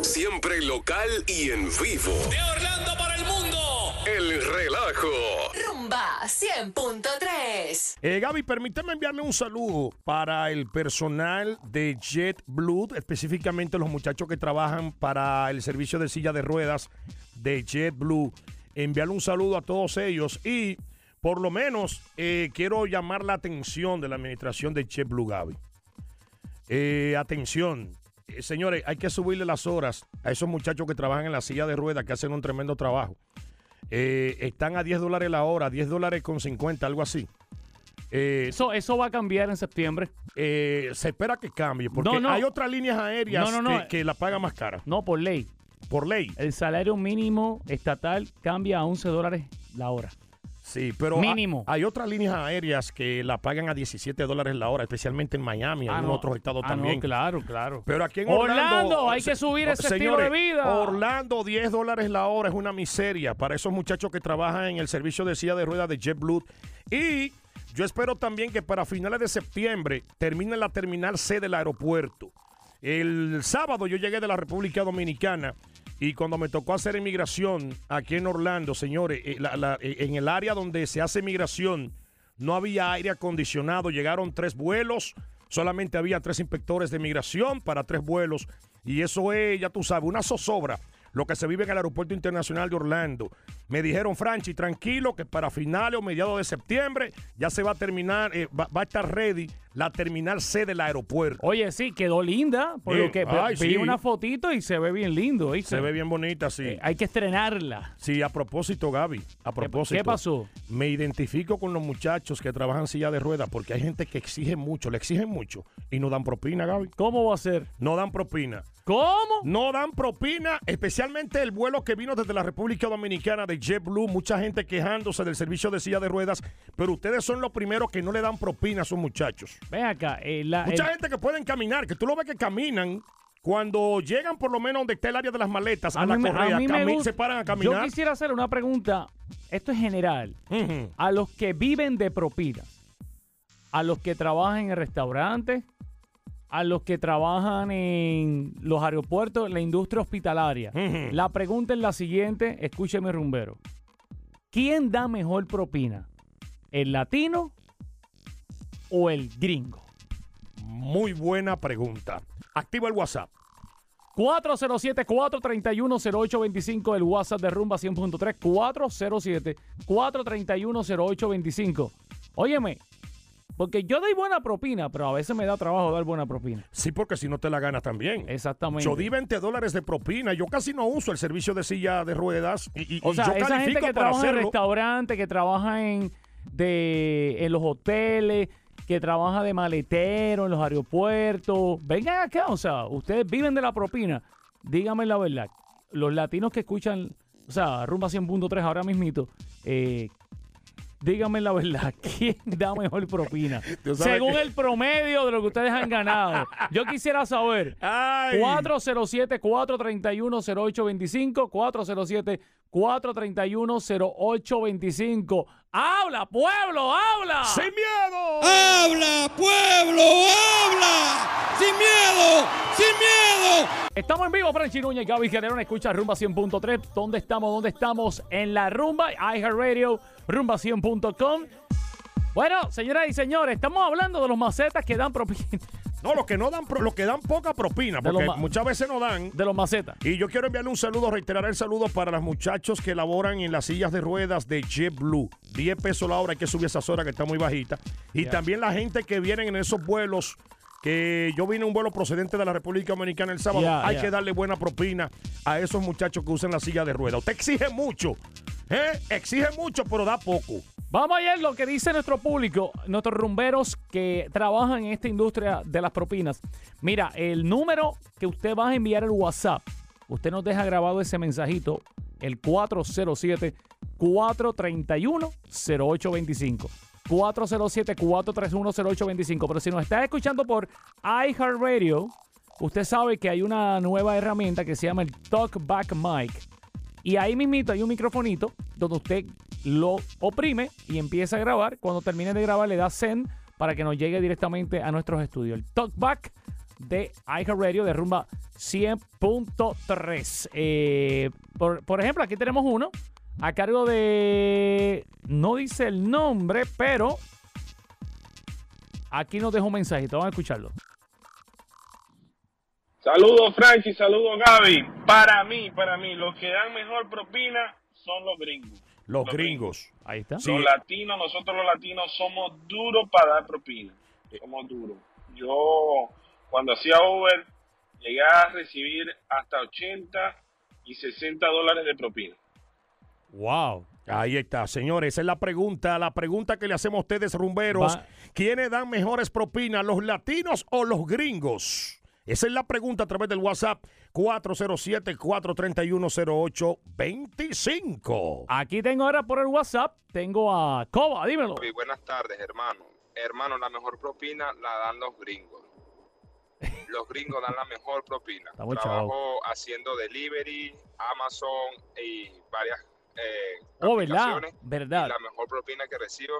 Siempre local y en vivo. De Orlando para el mundo. El relajo. Rumba 100.3. Eh, Gaby, permíteme enviarle un saludo para el personal de JetBlue, específicamente los muchachos que trabajan para el servicio de silla de ruedas de JetBlue. Enviarle un saludo a todos ellos y por lo menos eh, quiero llamar la atención de la administración de JetBlue, Gaby. Eh, atención, señores, hay que subirle las horas a esos muchachos que trabajan en la silla de ruedas, que hacen un tremendo trabajo. Eh, están a 10 dólares la hora, 10 dólares con 50, algo así. Eh, Eso, eso va a cambiar en septiembre. eh, se espera que cambie, porque No, no. hay otras líneas aéreas no. Que, que la pagan más cara, No, por ley. por ley. El salario mínimo estatal cambia a 11 dólares la hora. Sí, pero Mínimo. ha- hay otras líneas aéreas que la pagan a 17 dólares la hora, especialmente en Miami, Ah, en no. otros estados Ah, también. No, claro, claro. Pero aquí en Orlando, Orlando. hay que subir ese estilo de vida. Orlando, 10 dólares la hora es una miseria para esos muchachos que trabajan en el servicio de silla de ruedas de JetBlue. Y yo espero también que para finales de septiembre termine la terminal C del aeropuerto. El sábado yo llegué de la República Dominicana y cuando me tocó hacer inmigración aquí en Orlando, señores, eh, eh, en el área donde se hace inmigración no había aire acondicionado, llegaron tres vuelos, solamente había tres inspectores de migración para tres vuelos y eso es, ya tú sabes, una zozobra. Lo que se vive en el Aeropuerto Internacional de Orlando. Me dijeron, Franchi, tranquilo, que para finales o mediados de septiembre ya se va a terminar, eh, va, va a estar ready la terminal C del aeropuerto. Oye, sí, quedó linda. Por lo que ay, vi sí. una fotito y se ve bien lindo. ¿viste? Se ve bien bonita, sí. Eh, hay que estrenarla. Sí, a propósito, Gaby, a propósito. qué pasó? Me identifico con los muchachos que trabajan silla de ruedas porque hay gente que exige mucho, le exigen mucho y no dan propina, Gaby. ¿Cómo va a ser? No dan propina. ¿Cómo? No dan propina, especialmente el vuelo que vino desde la República Dominicana de JetBlue. Mucha gente quejándose del servicio de silla de ruedas, pero ustedes son los primeros que no le dan propina a esos muchachos. Ven acá. eh, la- Mucha el- gente que pueden caminar, que tú lo ves que caminan. Cuando llegan por lo menos donde está el área de las maletas, a, la mí me- correa, me gusta- se paran a Yo caminar. quisiera hacer una pregunta. Esto es general. A los que viven de propinas, a los que trabajan en restaurantes, a los que trabajan en los aeropuertos, la industria hospitalaria. La pregunta es la siguiente, escúcheme rumbero. ¿Quién da mejor propina? ¿El latino o el gringo? Muy buena pregunta. Activa el WhatsApp. 407-431-0825, el WhatsApp de Rumba 100.3, 407-431-0825. Óyeme, porque yo doy buena propina, pero a veces me da trabajo dar buena propina. Sí, porque si no te la ganas también. Exactamente. Yo di 20 dólares de propina. Yo casi no uso el servicio de silla de ruedas. Y, y- O y sea, yo esa gente que trabaja en restaurantes, que trabaja en, de, en los hoteles, que trabaja de maletero en los aeropuertos. Vengan acá, o sea, ustedes viven de la propina. Díganme la verdad. Los latinos que escuchan, o sea, Rumba 100.3 ahora mismito, eh, díganme la verdad, ¿quién da mejor propina? Según que- el promedio de lo que ustedes han ganado. Yo quisiera saber. Ay. 407-431-0825. 407-431-0825. ¡Habla, pueblo! ¡Habla! ¡Sin miedo! ¡Habla, pueblo! ¡Habla! ¡Sin miedo! ¡Sin miedo! Estamos en vivo, Franchi Núñez y Gaby Generón. Escucha Rumba 100.3. ¿Dónde estamos? ¿Dónde estamos? En la Rumba, iHeartRadio, rumba100.com. Bueno, señoras y señores, estamos hablando de los macetas que dan propina. No, los que no dan, pro- los que dan poca propina, porque muchas veces no dan. De los macetas. Y yo quiero enviarle un saludo, reiterar el saludo para los muchachos que laboran en las sillas de ruedas de JetBlue. 10 pesos la hora, hay que subir esas horas que está muy bajita. Y también la gente que viene en esos vuelos, que yo vine en un vuelo procedente de la República Dominicana el sábado, hay que darle buena propina a esos muchachos que usan la silla de ruedas. Usted exige mucho, ¿eh? Exige mucho, pero da poco. Vamos a ver lo que dice nuestro público, nuestros rumberos que trabajan en esta industria de las propinas. Mira, el número que usted va a enviar el WhatsApp, usted nos deja grabado ese mensajito, el 407-431-0825. 407-431-0825. Pero si nos está escuchando por iHeartRadio, usted sabe que hay una nueva herramienta que se llama el Talkback Mic. Y ahí mismito hay un microfonito donde usted lo oprime y empieza a grabar. Cuando termine de grabar le da send para que nos llegue directamente a nuestros estudios. El talkback de iHeartRadio de Rumba 100.3. Eh, por, por ejemplo, aquí tenemos uno a cargo de. No dice el nombre, pero. Aquí nos deja un mensajito. Vamos a escucharlo. Saludos Franchi, saludos Gaby. Para mí, para mí, los que dan mejor propina son los gringos. Los Los gringos. Ahí está. Sí. Los latinos, nosotros los latinos somos duros para dar propina. Somos duros. Yo, cuando hacía Uber, llegué a recibir hasta 80 y 60 dólares de propina. Wow. Ahí está, señores. Esa es la pregunta. La pregunta que le hacemos a ustedes, rumberos. Va- ¿Quiénes dan mejores propinas, los latinos o los gringos? Esa es la pregunta a través del WhatsApp 407-431-0825. Aquí tengo ahora por el WhatsApp. Tengo a Coba, dímelo. Muy buenas tardes, hermano. Hermano, la mejor propina la dan los gringos. Los gringos dan la mejor propina. Estamos Trabajo haciendo delivery, Amazon y varias eh, Oh, ¿verdad? ¿Verdad? Y la mejor propina que recibo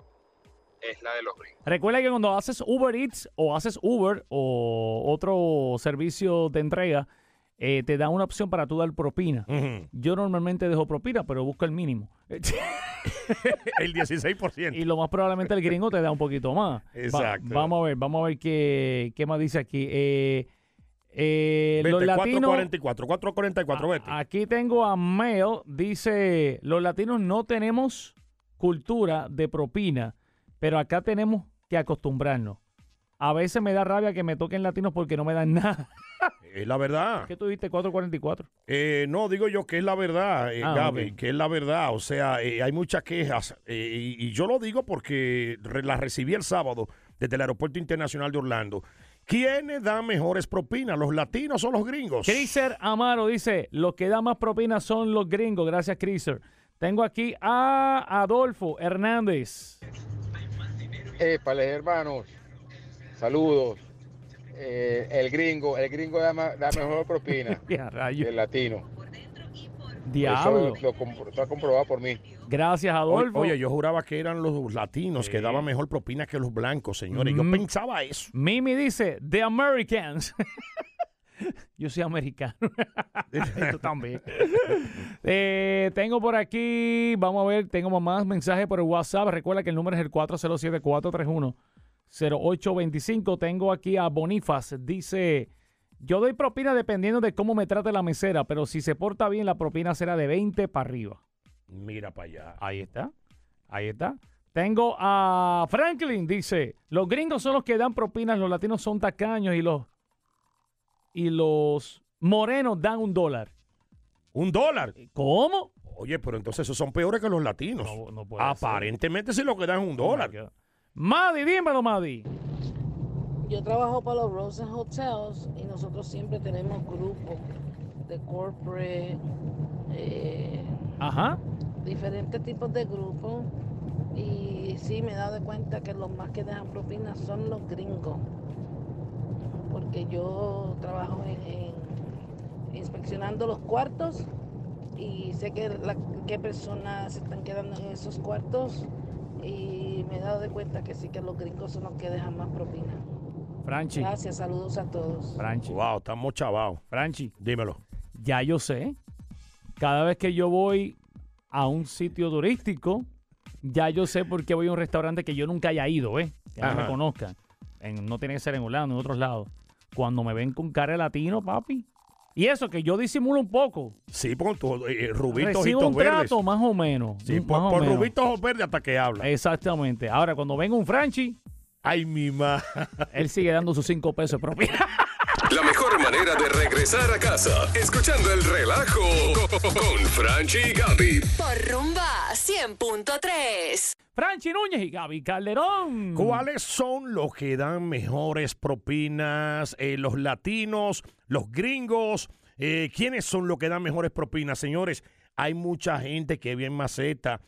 es la de los gringos. Recuerda que cuando haces Uber Eats o haces Uber o otro servicio de entrega, eh, te da una opción para tú dar propina. Yo normalmente dejo propina, pero busco el mínimo. El 16%. y lo más probablemente el gringo te da un poquito más. Va- Exacto. vamos a ver, vamos a ver qué, qué más dice aquí. Eh, eh, los Vete, latinos... 444, 444, vete. Aquí tengo a Mel, dice, los latinos no tenemos cultura de propina, pero acá tenemos que acostumbrarnos. A veces me da rabia que me toquen latinos porque no me dan nada. Es la verdad. ¿Qué tú dijiste? 444. Eh, no, digo yo que es la verdad, eh, Ah, Gaby, que es la verdad. O sea, eh, hay muchas quejas eh, y, y yo lo digo porque re- las recibí el sábado desde el Aeropuerto Internacional de Orlando. ¿Quiénes dan mejores propinas, los latinos o los gringos? Criser Amaro dice, los que dan más propina son los gringos. Gracias, Criser. Tengo aquí a Adolfo Hernández. Épale, hermanos. Saludos. Eh, el gringo, el gringo da, ma- da mejor propina Ya, que rayo. el latino. Diablo. Eso lo está comprobado por mí. Gracias, Adolfo. Oye, yo juraba que eran los latinos que daban mejor propina que los blancos, señores. Yo Mm. pensaba eso. Mimi dice, The Americans. Yo soy americano. Tú también. Eh, tengo por aquí, vamos a ver, tengo más mensajes por el WhatsApp. Recuerda que el número es el 407-431-0825. Tengo aquí a Bonifaz. Dice, yo doy propina dependiendo de cómo me trate la mesera, pero si se porta bien, la propina será de 20 para arriba. Mira para allá. Ahí está. Ahí está. Tengo a Franklin, dice, los gringos son los que dan propinas, los latinos son tacaños y los y los morenos dan un dólar. Un dólar. ¿Cómo? Oye, pero entonces esos son peores que los latinos. No, no puede Aparentemente sí lo que dan es un dólar. ser. Madi, dímelo, Madi. Yo trabajo para los Rosen Hotels y nosotros siempre tenemos grupos de corporate, eh, Ajá. diferentes tipos de grupos. Y sí, me he dado cuenta que los más que dejan propinas son los gringos. Porque yo trabajo en, en- inspeccionando los cuartos y sé que la- qué personas se están quedando en esos cuartos. Y me he dado de cuenta que sí que los gringos son los que dejan más propinas. Franchi. Gracias, saludos a todos. Franchi. Wow, estamos chavados. Franchi. Dímelo. Ya yo sé. Cada vez que yo voy a un sitio turístico, ya yo sé por qué voy a un restaurante que yo nunca haya ido, ¿eh? Que no me conozcan. No tiene que ser en Orlando, en otros lados. Cuando me ven con cara de latino, papi. Y eso, que yo disimulo un poco. Sí, por tu eh, rubitos Recibo un verdes. trato más o menos. Sí, más por, o por menos. rubitos ojos verdes hasta que habla. Exactamente. Ahora, cuando venga un Franchi, Ay, mi ma. él sigue dando sus cinco pesos de propina. La mejor manera de regresar a casa, escuchando el relajo con Franchi y Gaby. Por 100.3. Franchi Núñez y Gaby Calderón. ¿Cuáles son los que dan mejores propinas? Eh, los latinos, los gringos. Eh, ¿Quiénes son los que dan mejores propinas? Señores, hay mucha gente que es bien maceta.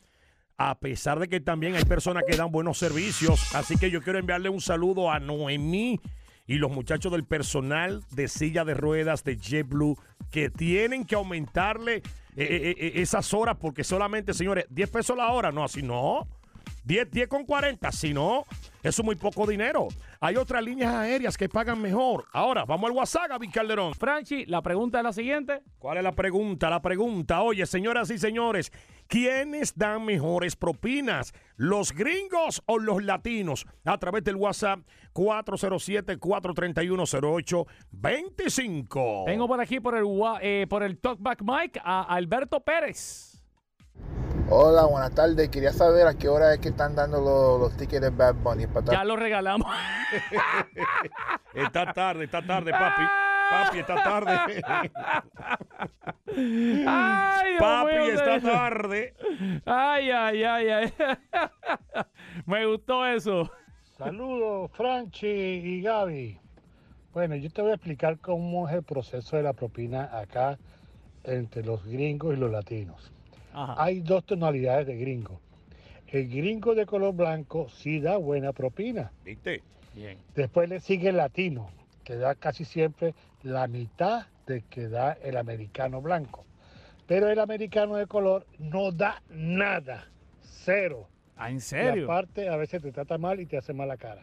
A pesar de que también hay personas que dan buenos servicios. Así que yo quiero enviarle un saludo a Noemí y los muchachos del personal de silla de ruedas de JetBlue que tienen que aumentarle esas horas porque solamente, señores, 10 pesos la hora. No, así no. 10, 10 con 40. Si no, eso es muy poco dinero. Hay otras líneas aéreas que pagan mejor. Ahora, vamos al WhatsApp, Gaby Calderón. Franchi, la pregunta es la siguiente. ¿Cuál es la pregunta? La pregunta, oye, señoras y señores, ¿quiénes dan mejores propinas? ¿Los gringos o los latinos? A través del WhatsApp 407-431-0825. Tengo por aquí por el, eh, por el Talkback Mike a Alberto Pérez. Hola, buenas tardes. Quería saber a qué hora es que están dando los, los tickets de Bad Bunny para Ya lo regalamos. Está tarde, está tarde, papi. Papi, está tarde. Ay, Dios Papi, mío, está tarde. Ay, ay, ay, ay. Me gustó eso. Saludos, Franchi y Gaby. Bueno, yo te voy a explicar cómo es el proceso de la propina acá entre los gringos y los latinos. Hay dos tonalidades de gringo. El gringo de color blanco sí da buena propina. ¿Viste? Bien. Después le sigue el latino, que da casi siempre la mitad de que da el americano blanco. Pero el americano de color no da nada, cero. Ah, ¿En Y serio? aparte, a veces te trata mal y te hace mala cara.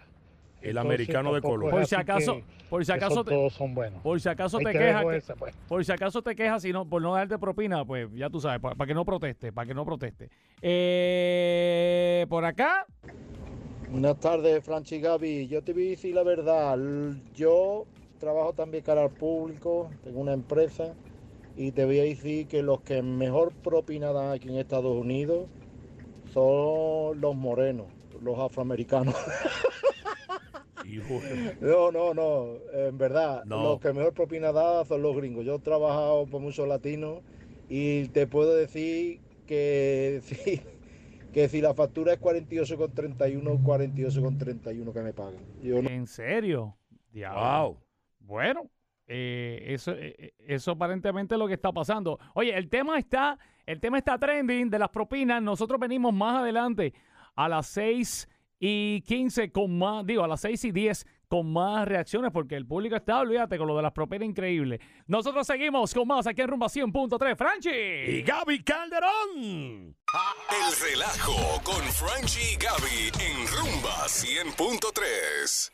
El Entonces, americano de color. Por si acaso, por si acaso, te- todos son buenos. por si acaso Ahí te te quejas, esa, pues. por si acaso te quejas si no, por no darte propina, pues ya tú sabes, para, que no proteste, para que no proteste. Eh, por acá, Buenas tardes, Franchi Gaby. Yo te voy a decir la verdad. Yo trabajo también cara al público, tengo una empresa y te voy a decir que los que mejor propina dan aquí en Estados Unidos son los morenos, los afroamericanos. No, no, no, en verdad, No. los que mejor propina dan son los gringos. Yo he trabajado por muchos latinos y te puedo decir que si, que si la factura es 48,31, 48,31 que me pagan. Yo no- ¿en serio? Diablo. Wow. Bueno, eh, eso, eh, eso aparentemente es lo que está pasando. Oye, el tema está, el tema está trending de las propinas. Nosotros venimos más adelante a las 6 y 15 con más, digo, a las 6 y 10 con más reacciones porque el público está, olvídate, con lo de las propinas increíble. Nosotros seguimos con más aquí en Rumba 100.3. Franchi. Y Gaby Calderón. El relajo con Franchi y Gaby en Rumba 100.3.